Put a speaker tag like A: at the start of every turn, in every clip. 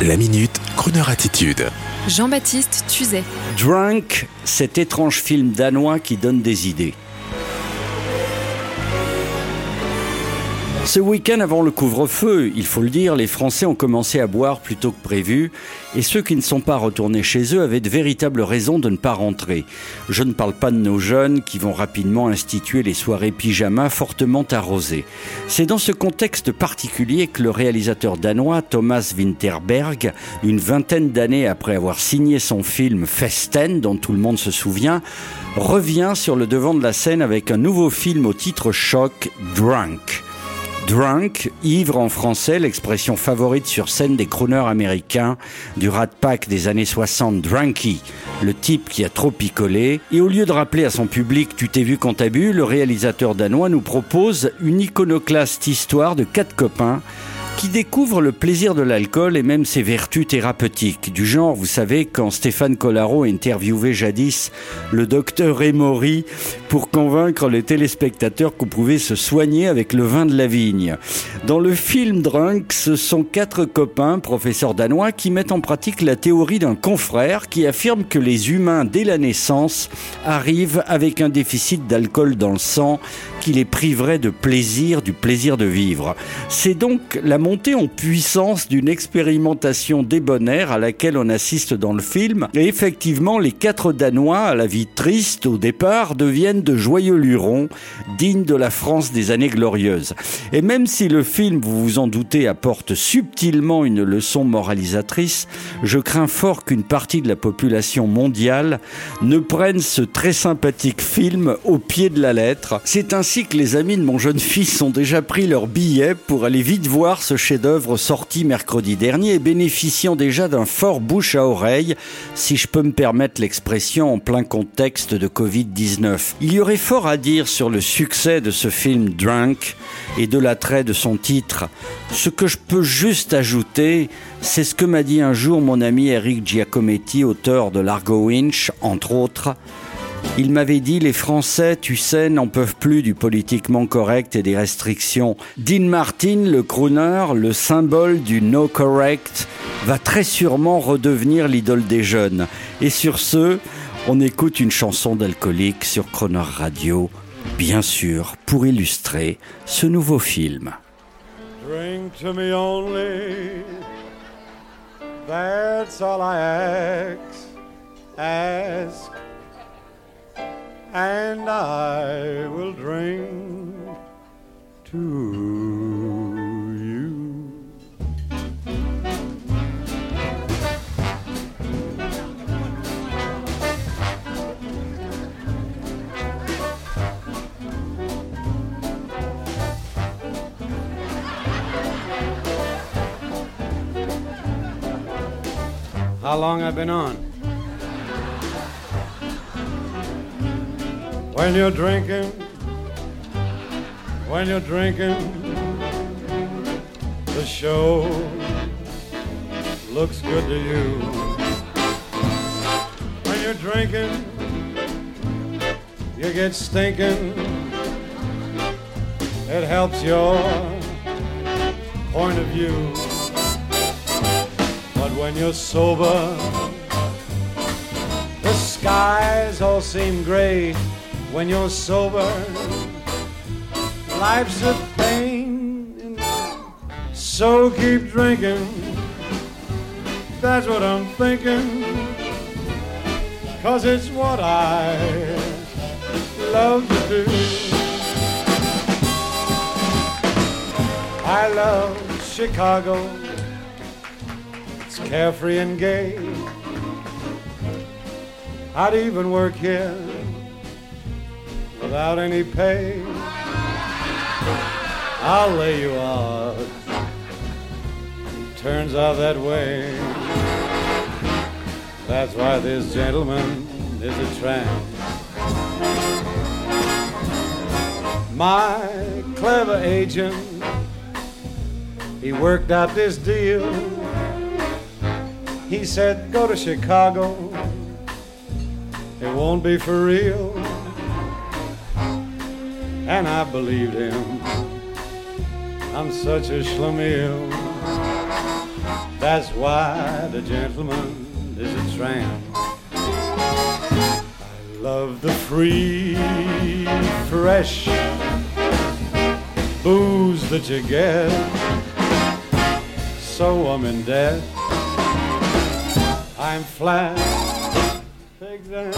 A: La minute, Kroneur attitude.
B: Jean-Baptiste Tuzet.
C: Drunk, cet étrange film danois qui donne des idées. Ce week-end avant le couvre-feu, il faut le dire, les Français ont commencé à boire plus tôt que prévu et ceux qui ne sont pas retournés chez eux avaient de véritables raisons de ne pas rentrer. Je ne parle pas de nos jeunes qui vont rapidement instituer les soirées pyjama fortement arrosées. C'est dans ce contexte particulier que le réalisateur danois Thomas Winterberg, une vingtaine d'années après avoir signé son film Festen, dont tout le monde se souvient, revient sur le devant de la scène avec un nouveau film au titre choc, Drunk. Drunk, ivre en français, l'expression favorite sur scène des crooners américains du Rat Pack des années 60, Drunky, le type qui a trop picolé. Et au lieu de rappeler à son public tu t'es vu quand t'as bu, le réalisateur danois nous propose une iconoclaste histoire de quatre copains qui découvre le plaisir de l'alcool et même ses vertus thérapeutiques. Du genre, vous savez, quand Stéphane Collaro interviewait jadis le docteur Emory pour convaincre les téléspectateurs qu'on pouvait se soigner avec le vin de la vigne. Dans le film Drunk, ce sont quatre copains, professeurs danois, qui mettent en pratique la théorie d'un confrère qui affirme que les humains, dès la naissance, arrivent avec un déficit d'alcool dans le sang qui les priverait de plaisir, du plaisir de vivre. C'est donc la montée en puissance d'une expérimentation débonnaire à laquelle on assiste dans le film. Et effectivement, les quatre Danois, à la vie triste au départ, deviennent de joyeux lurons, dignes de la France des années glorieuses. Et même si le film, vous vous en doutez, apporte subtilement une leçon moralisatrice, je crains fort qu'une partie de la population mondiale ne prenne ce très sympathique film au pied de la lettre. C'est ainsi que les amis de mon jeune fils ont déjà pris leur billet pour aller vite voir ce chef-d'œuvre sorti mercredi dernier et bénéficiant déjà d'un fort bouche à oreille, si je peux me permettre l'expression en plein contexte de Covid-19. Il y aurait fort à dire sur le succès de ce film Drunk et de l'attrait de son titre. Ce que je peux juste ajouter, c'est ce que m'a dit un jour mon ami Eric Giacometti, auteur de Largo Winch, entre autres. Il m'avait dit les Français, tu sais, n'en peuvent plus du politiquement correct et des restrictions. Dean Martin, le crooner, le symbole du no correct, va très sûrement redevenir l'idole des jeunes. Et sur ce, on écoute une chanson d'alcoolique sur Croner Radio, bien sûr, pour illustrer ce nouveau film.
D: Drink to me only, that's all I ask. ask. And I will drink to you. How long I've been on? When you're drinking, when you're drinking, the show looks good to you. When you're drinking, you get stinking. It helps your point of view. But when you're sober, the skies all seem gray when you're sober. Life's a pain, so keep drinking. That's what I'm thinking, cause it's what I love to do. I love Chicago, it's carefree and gay. I'd even work here without any pay. I'll lay you out. Turns out that way. That's why this gentleman is a tramp. My clever agent, he worked out this deal. He said, Go to Chicago, it won't be for real and I believed him. I'm such a schlemiel. That's why the gentleman is a tramp. I love the free, fresh booze that you get. So I'm in debt. I'm flat. Take that.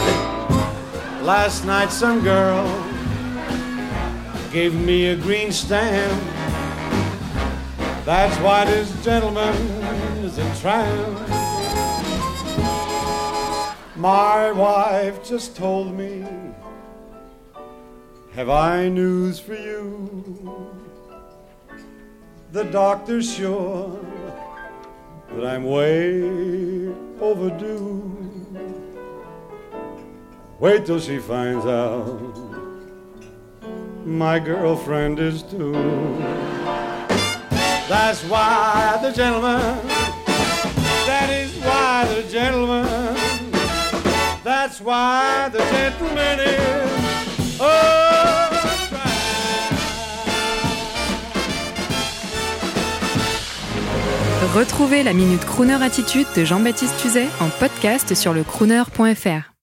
D: Last night some girl gave me a green stamp. That's why this gentleman is a tramp. My wife just told me, Have I news for you? The doctor's sure that I'm way overdue. Wait till she finds out my girlfriend is too. That's why the gentleman, that is why the gentleman, that's why the gentleman is. Oh,
B: Retrouvez la Minute Crooner Attitude de Jean-Baptiste Tuzet en podcast sur le crooner.fr.